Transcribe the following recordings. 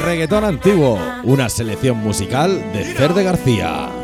Reggaetón antiguo, una selección musical de Fer de García.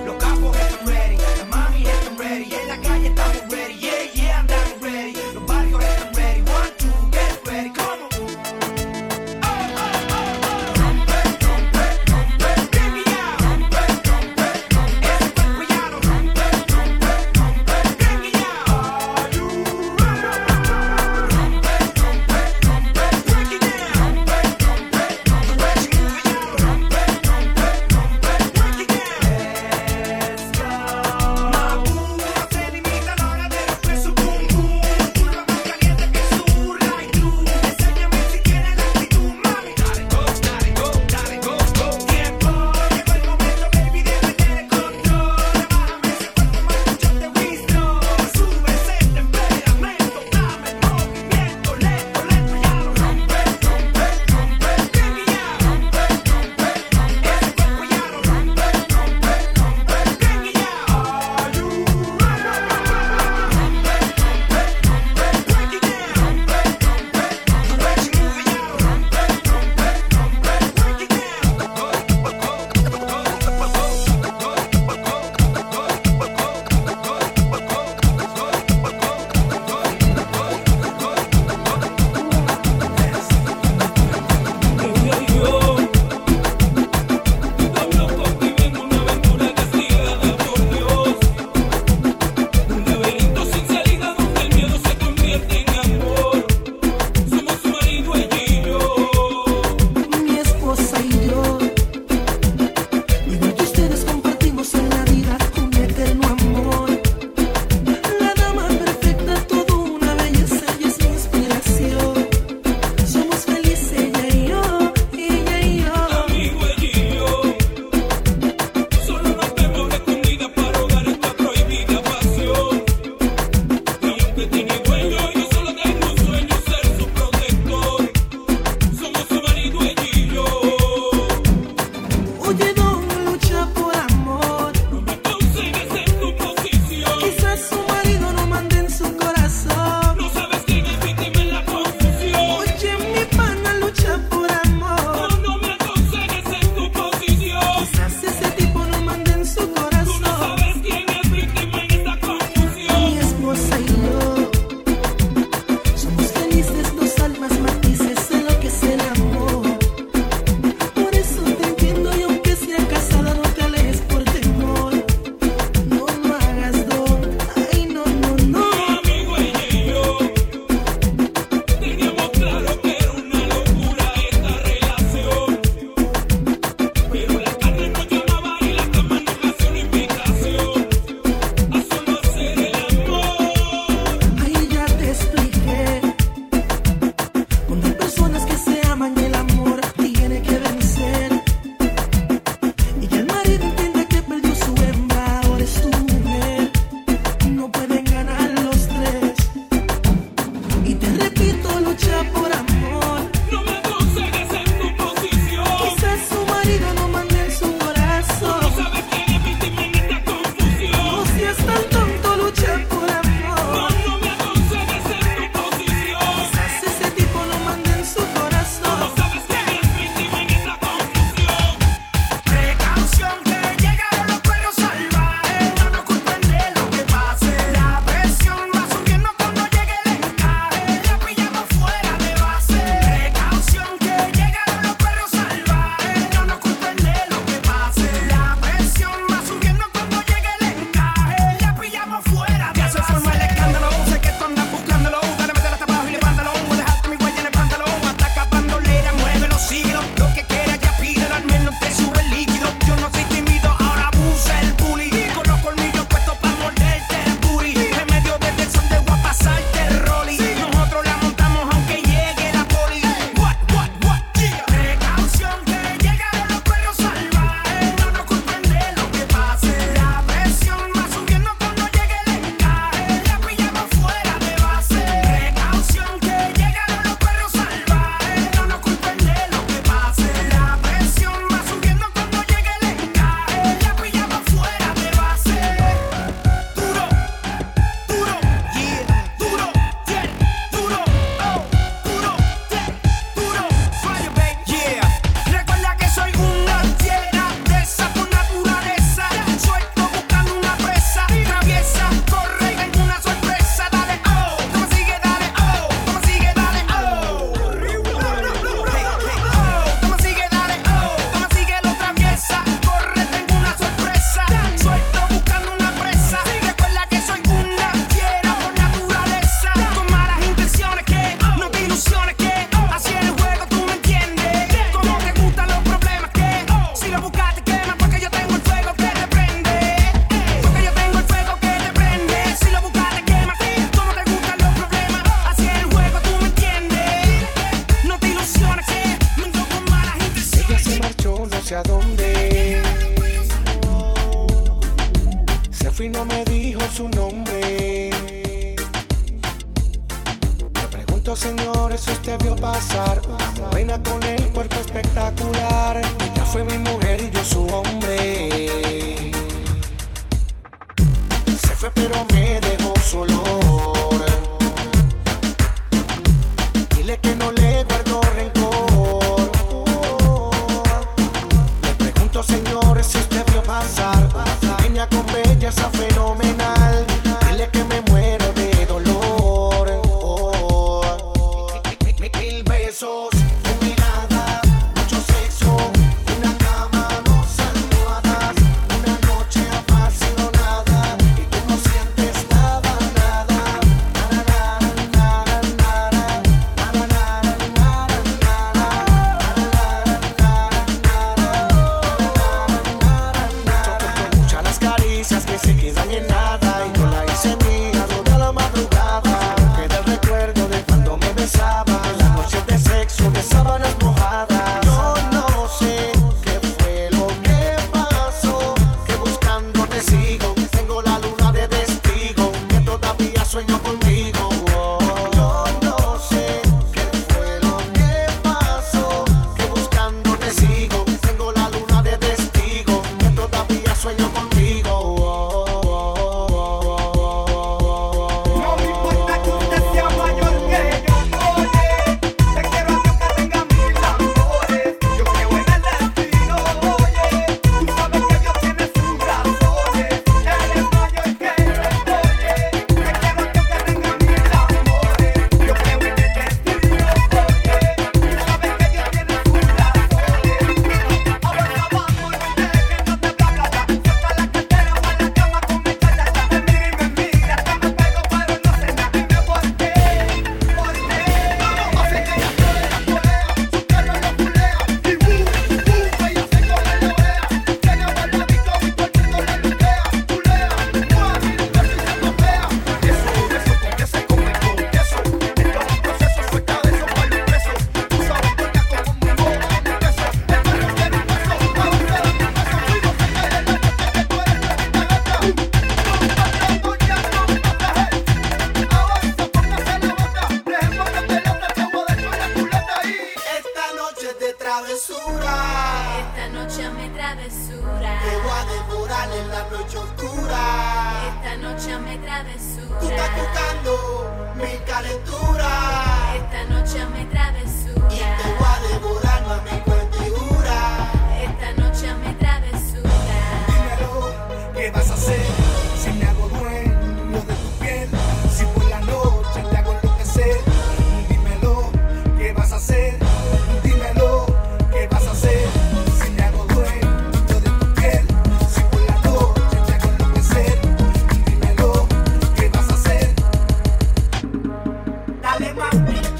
my feet.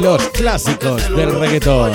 Los clásicos del reggaetón.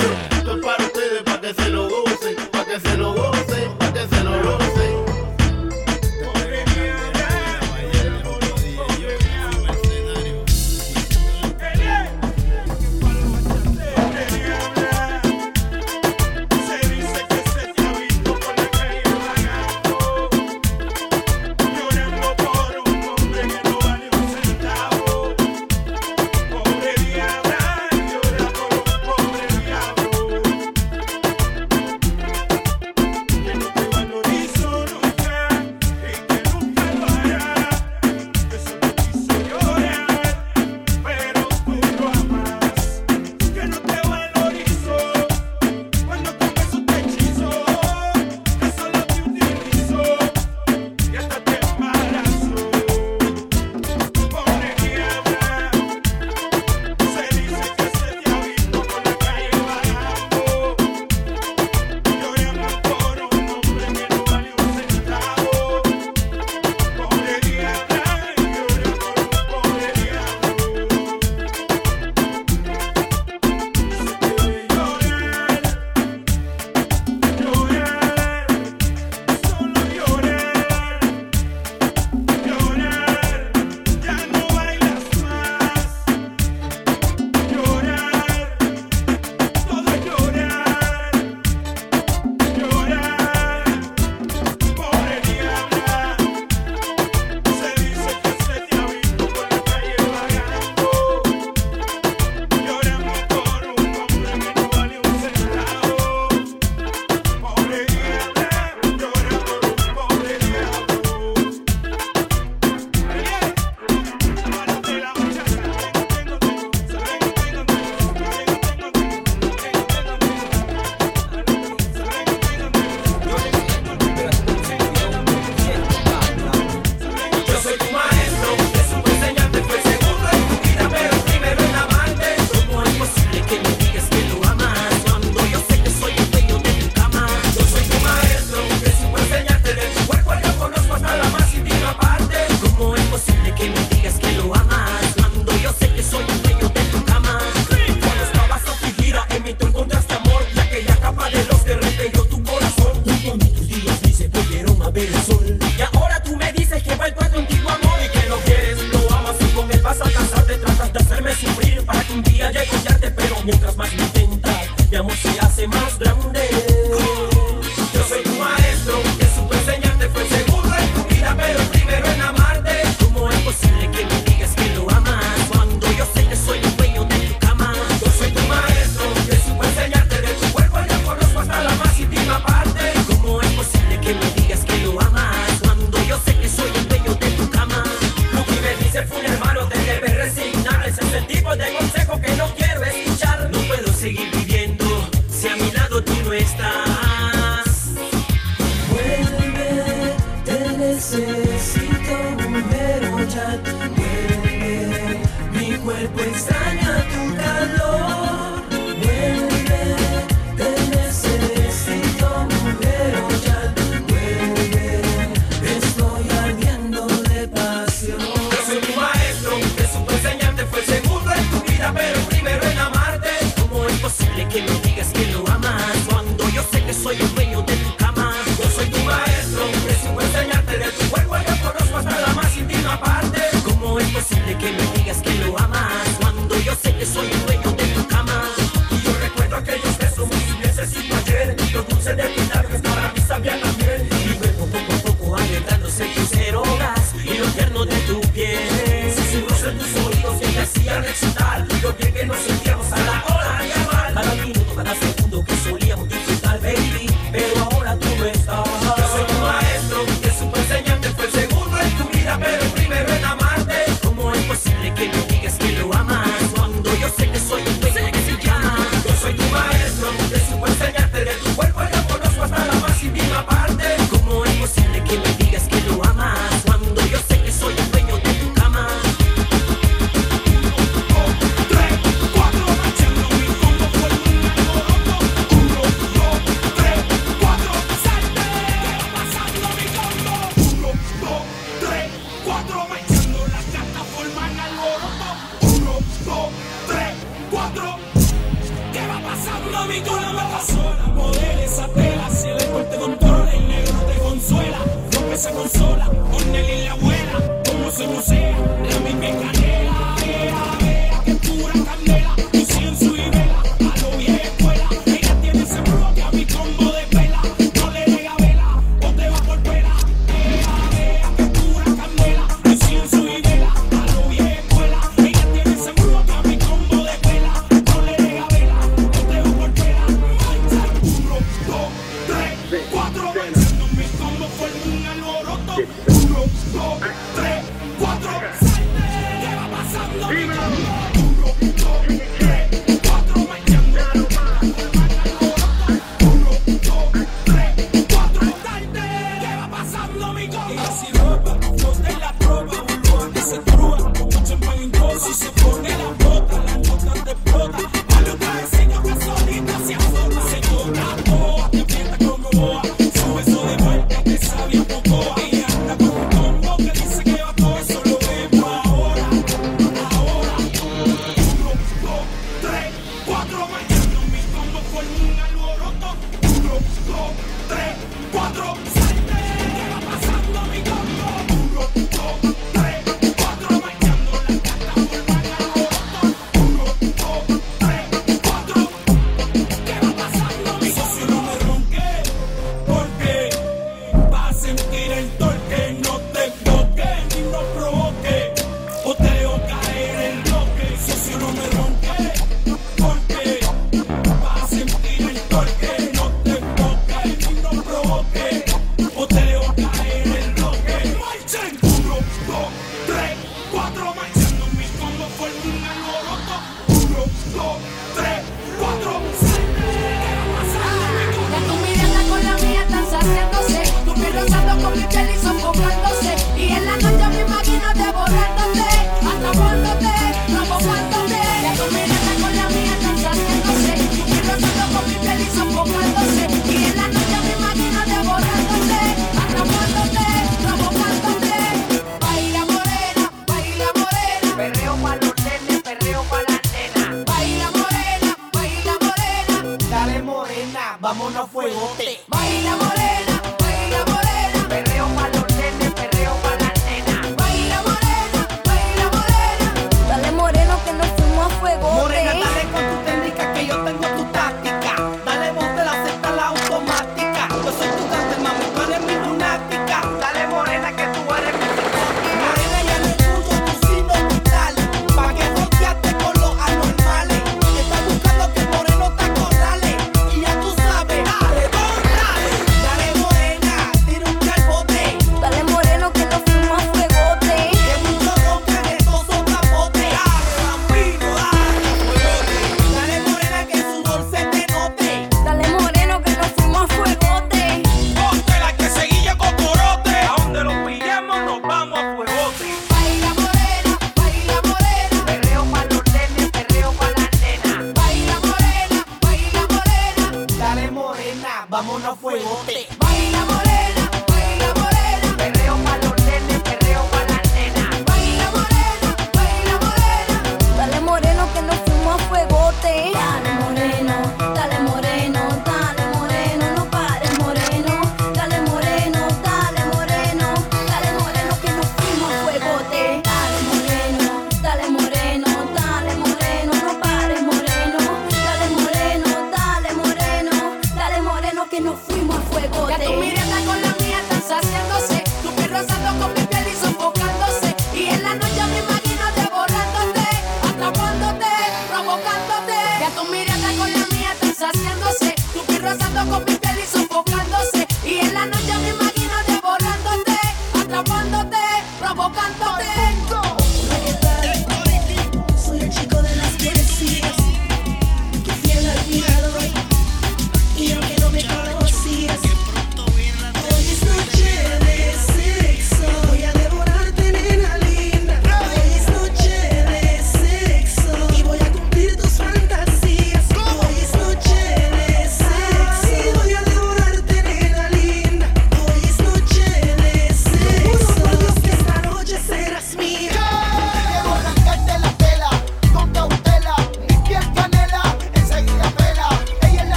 tu mirada con la mía estás haciéndose. Tu pirro con mi piel y sofoco.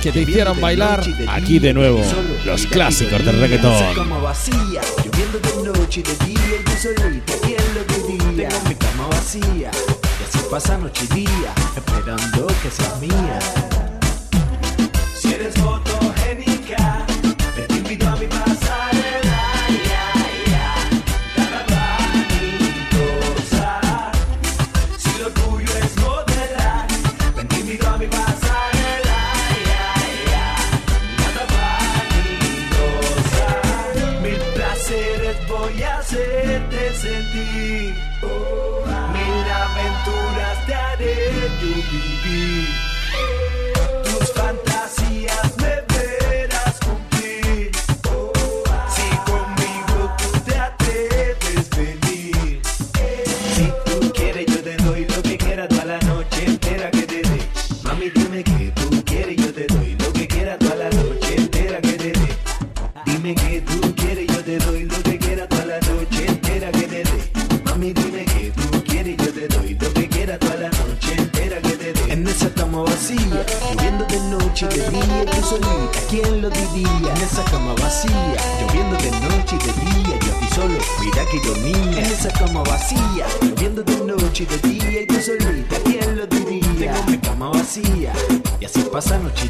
que te hicieron bailar, aquí de nuevo, los clásicos del reggaetón. Vacía, lloviendo de noche así pasa noche y día, esperando que seas mía. Si eres dime que tú quieres, yo te doy lo que quieras toda la noche entera que te dé. Mami, dime que tú quieres, yo te doy lo que quieras toda la noche entera que te dé. En esa cama vacía, lloviendo de noche y de día, tú solita, ¿quién lo diría? En esa cama vacía, lloviendo de noche y de día, yo a ti solo, mira que yo niña. En esa cama vacía, lloviendo de noche y de día, y tú solita, ¿quién lo diría? Tengo mi cama vacía, y así pasa noche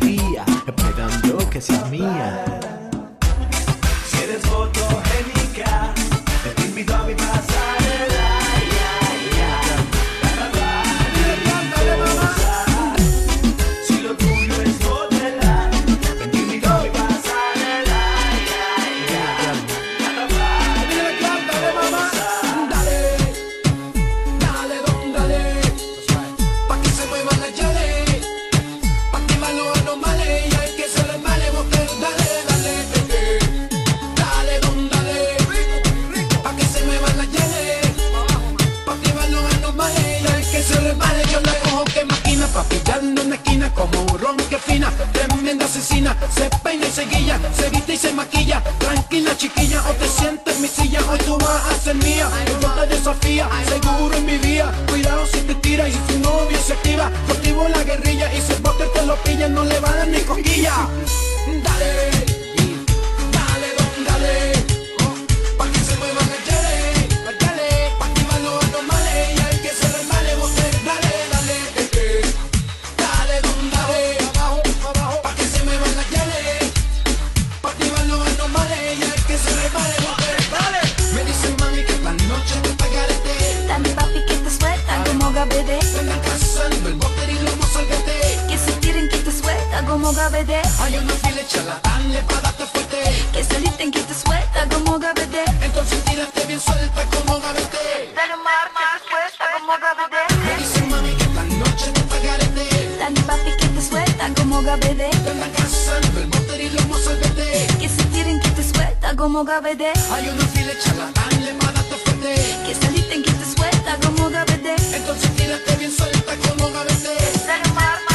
Dame papi que te suelta como gabede vengan cazando el bote y lo salgate. Que se tiren que te suelta como gabede Hay una fila hecha dale pa' darte fuerte, Que se listen que te suelta como gabede entonces tírate bien suelta como gavete. Dale mar que te suelta como Me gabede dicen mami que esta noche te pagarete, Dale papi que te suelta como gabede vengan cazando el bote y lo salgate. Que se tiren que te suelta como gabede Hay una fila hecha dale pa' Que se listen que te suelta como gabede Entonces tírate bien suelta como gavete.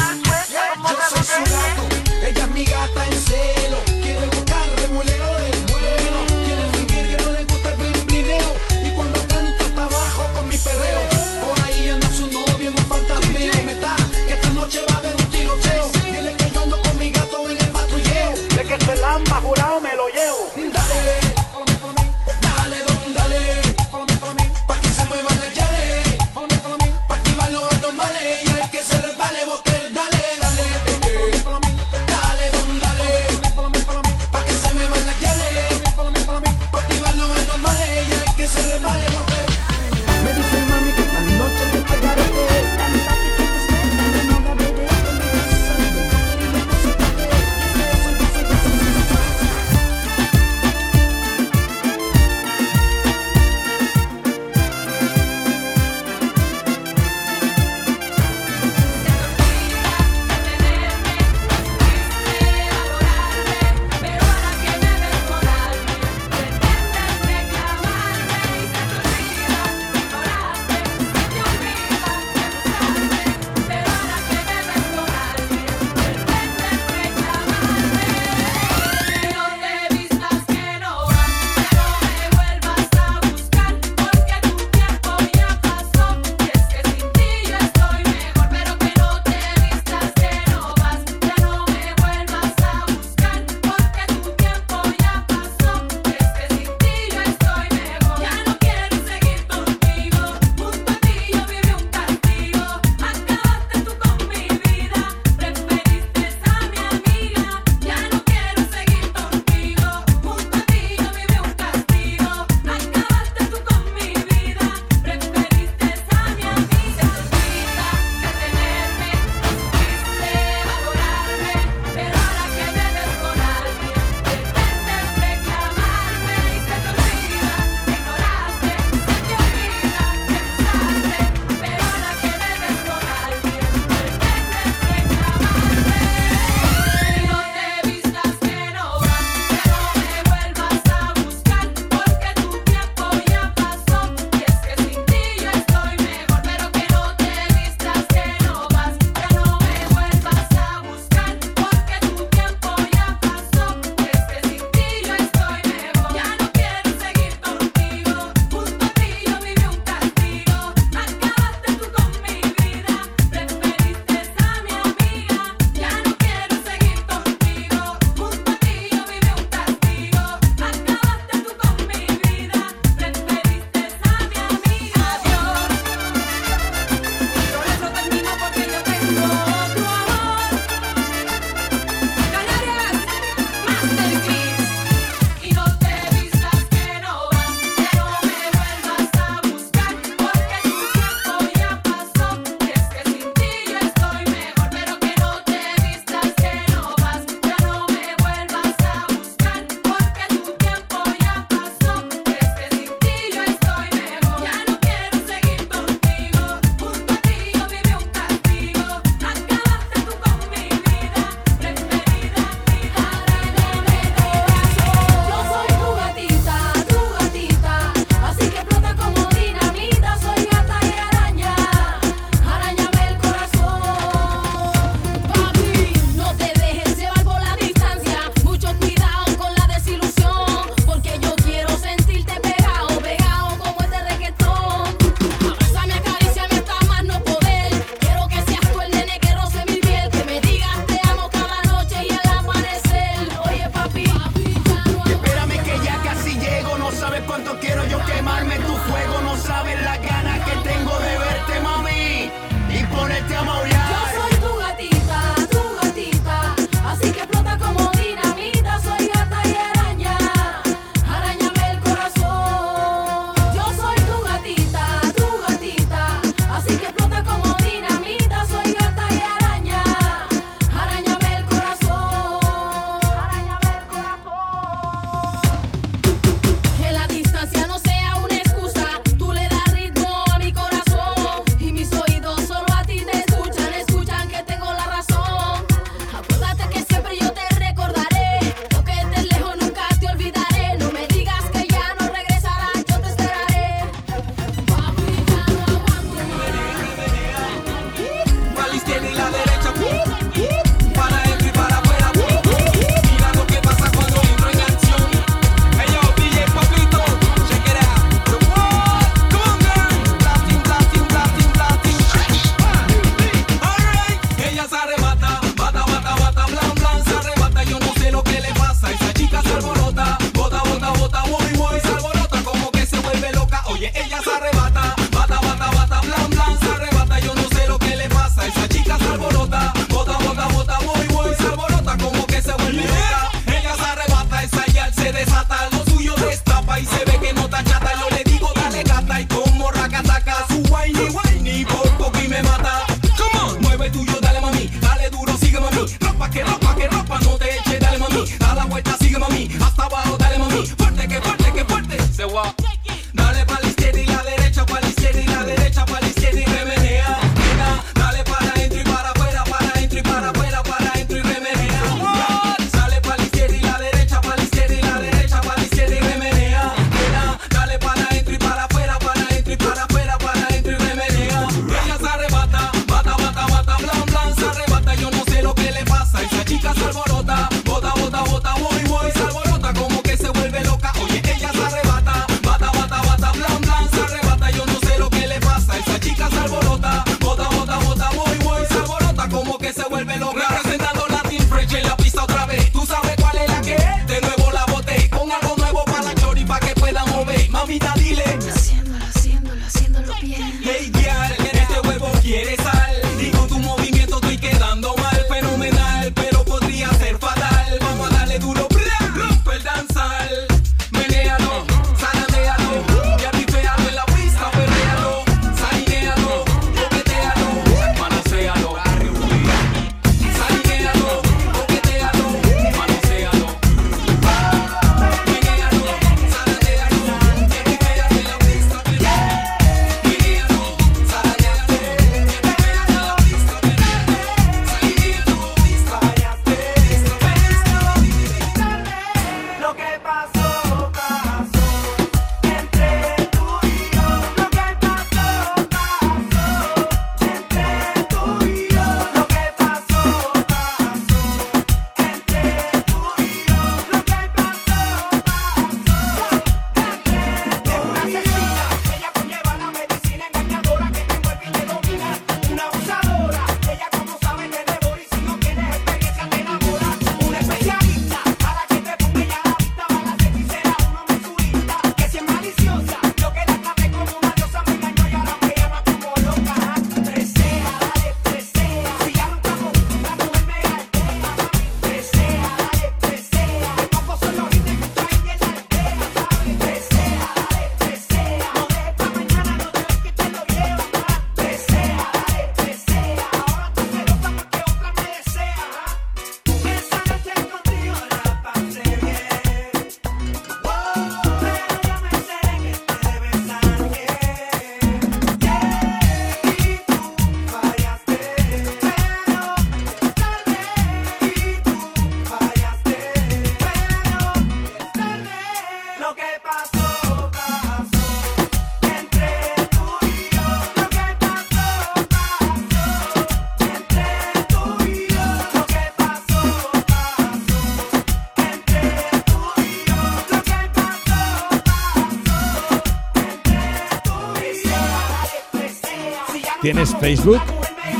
Tienes Facebook,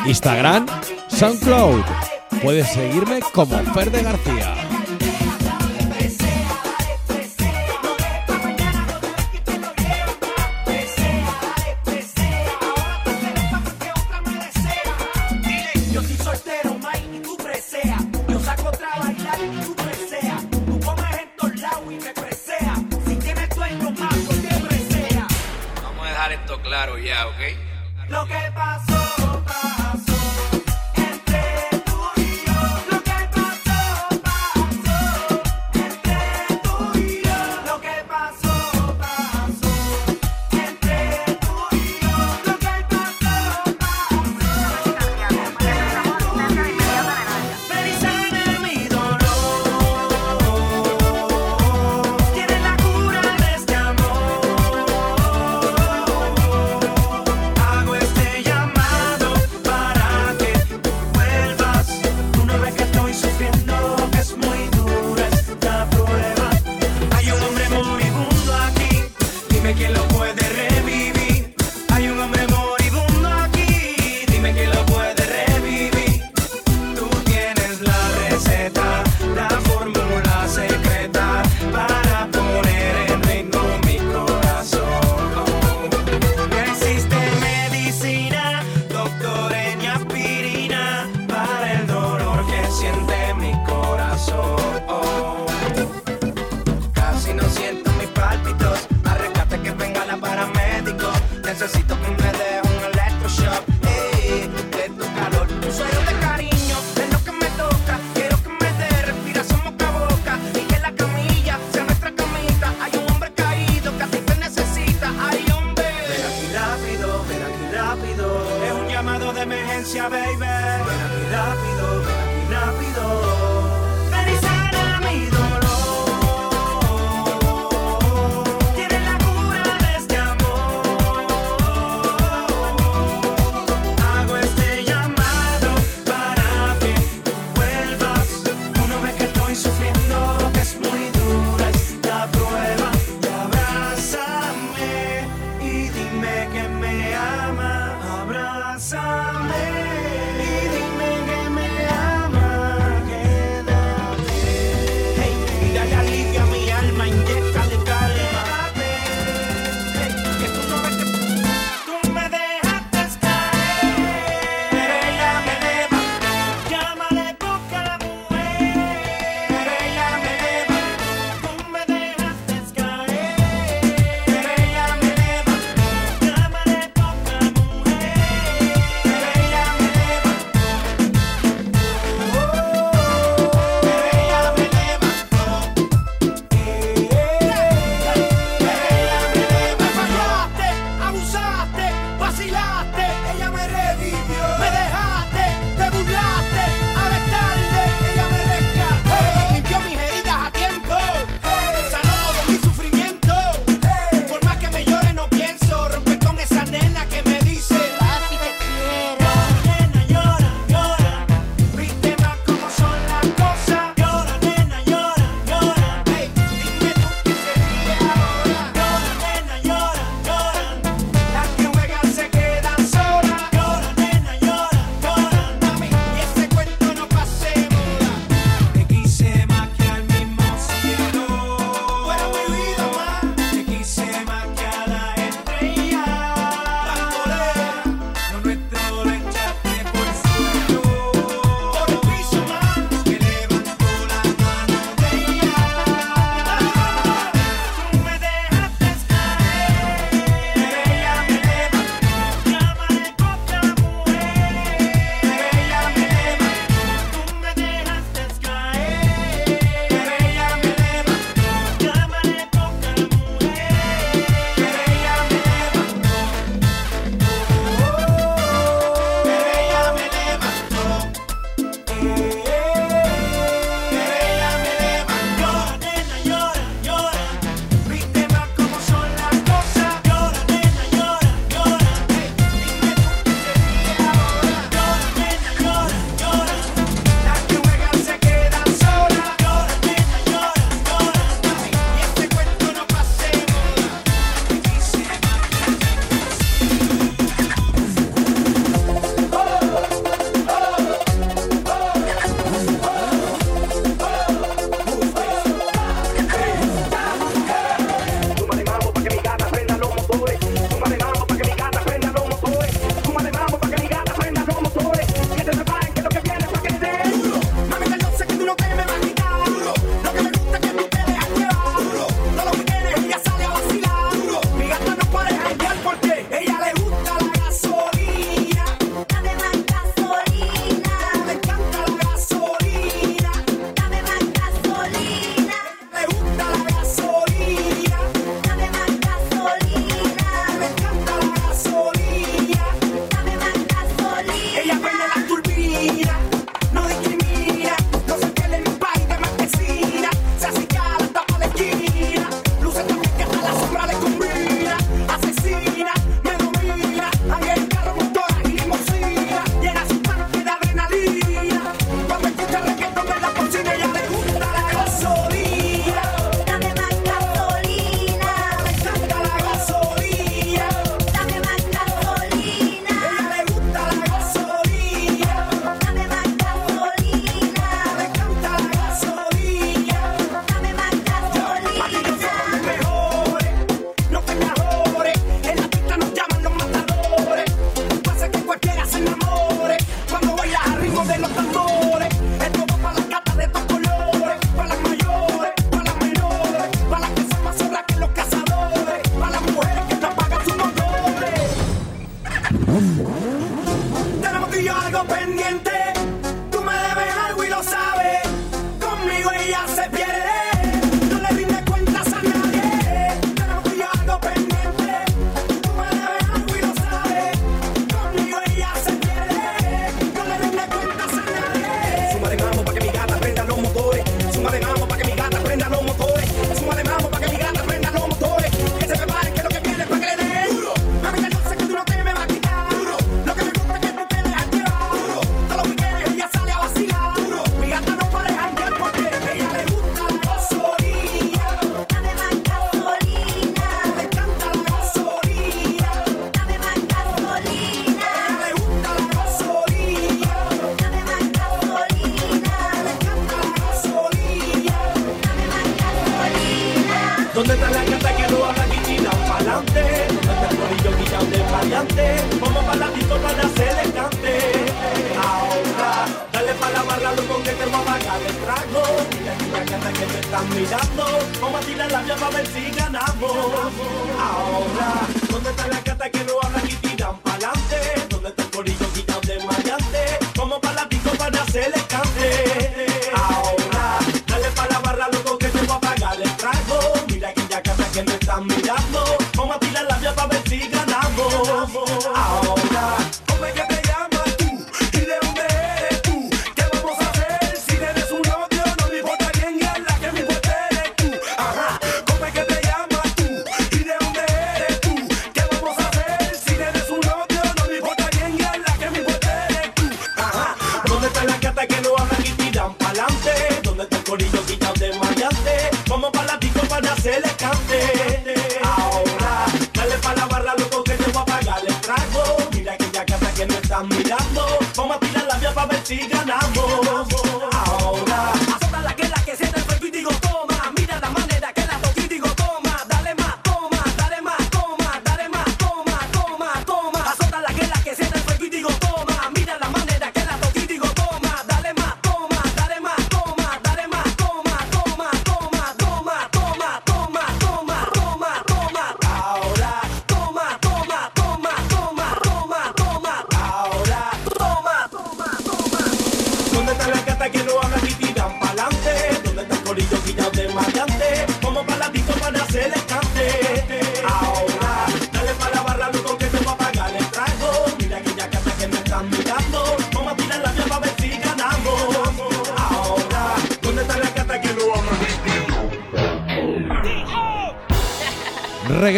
Instagram, SoundCloud. Puedes seguirme como Ferde García.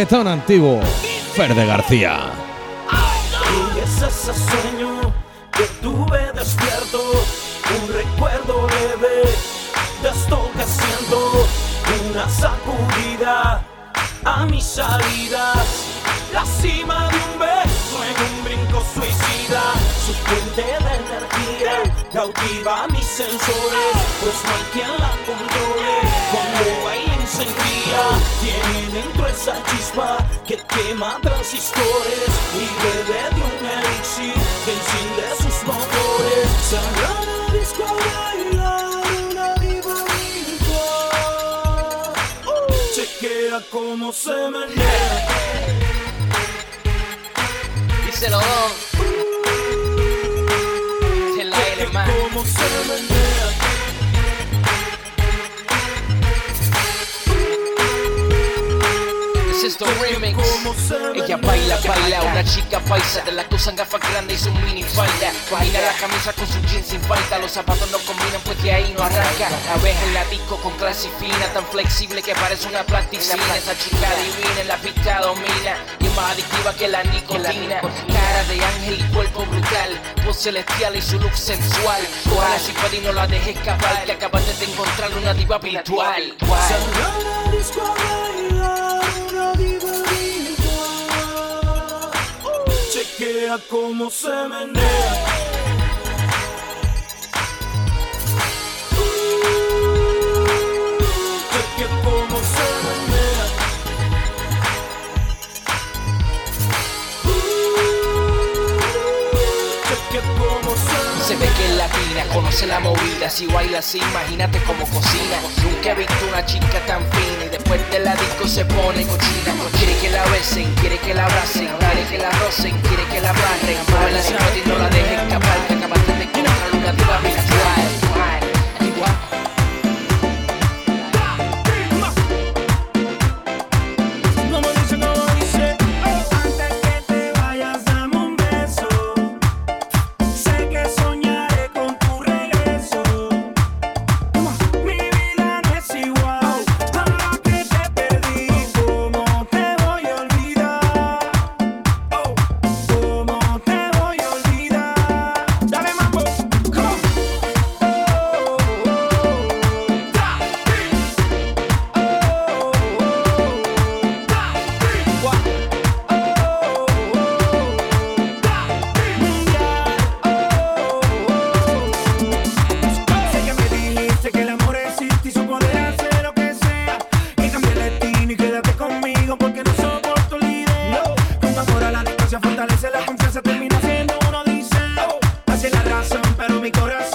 reggaetón antiguo, Ferde García. Y es ese sueño que tuve despierto, un recuerdo leve de esto que siento, una sacudida a mis salidas, la cima de un beso en un brinco suicida, su fuente de energía cautiva mis sensores, pues no hay quien school. baila Una chica paisa de la que usan gafas grandes y su mini falda. Baila la camisa con su jeans sin falta Los zapatos no combinan pues de ahí no arranca. La ves en la disco con clase fina Tan flexible que parece una plasticina. Esa chica divina en la pista domina Y es más adictiva que la nicotina. Cara de ángel y cuerpo brutal Voz celestial y su look sensual. Ojalá si para no la dejes escapar Que acabaste de encontrar una diva virtual. menea, cómo se menea. conoce la movida, si baila así, imagínate cómo cocina. Nunca he visto una chica tan fina y después de la disco se pone cochina. Quiere que la besen, quiere que la abracen, quiere que la rocen, quiere que la abracen. Mueve la y no la deje escapar, que acabaste de encontrar una diva virtual. Igual. mi corazón.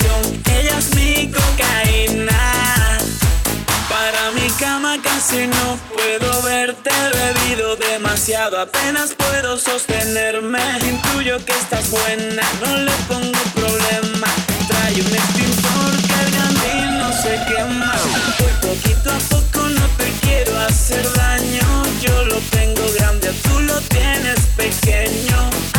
Ella es mi cocaína. Para mi cama casi no puedo verte bebido demasiado. Apenas puedo sostenerme. Intuyo que estás buena, no le pongo problema. Trae un extintor, carga y no se quema. Voy poquito a poco, no te quiero hacer daño. Yo lo tengo grande, tú lo tienes pequeño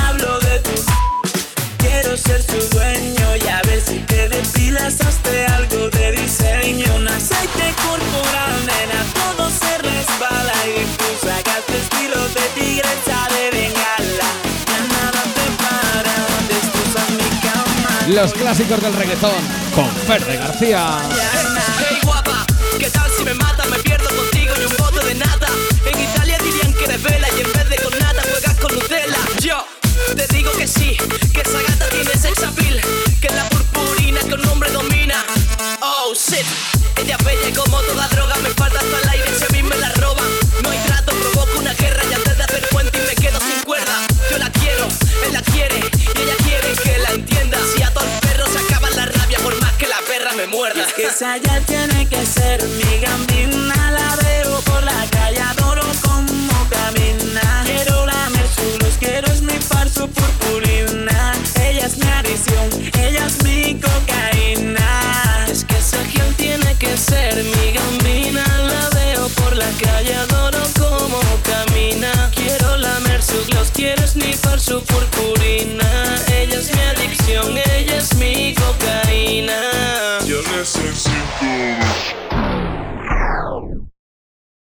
rechazaste algo de diseño, un aceite corporal, nena, todo se resbala y tú sacaste estilo de tigresa de bengala. Ya nada te para, destroza mi cama. Los clásicos del reggaetón con Ferde García. Hey, guapa, ¿qué tal si me mata? Ya tiene que ser mi gambina.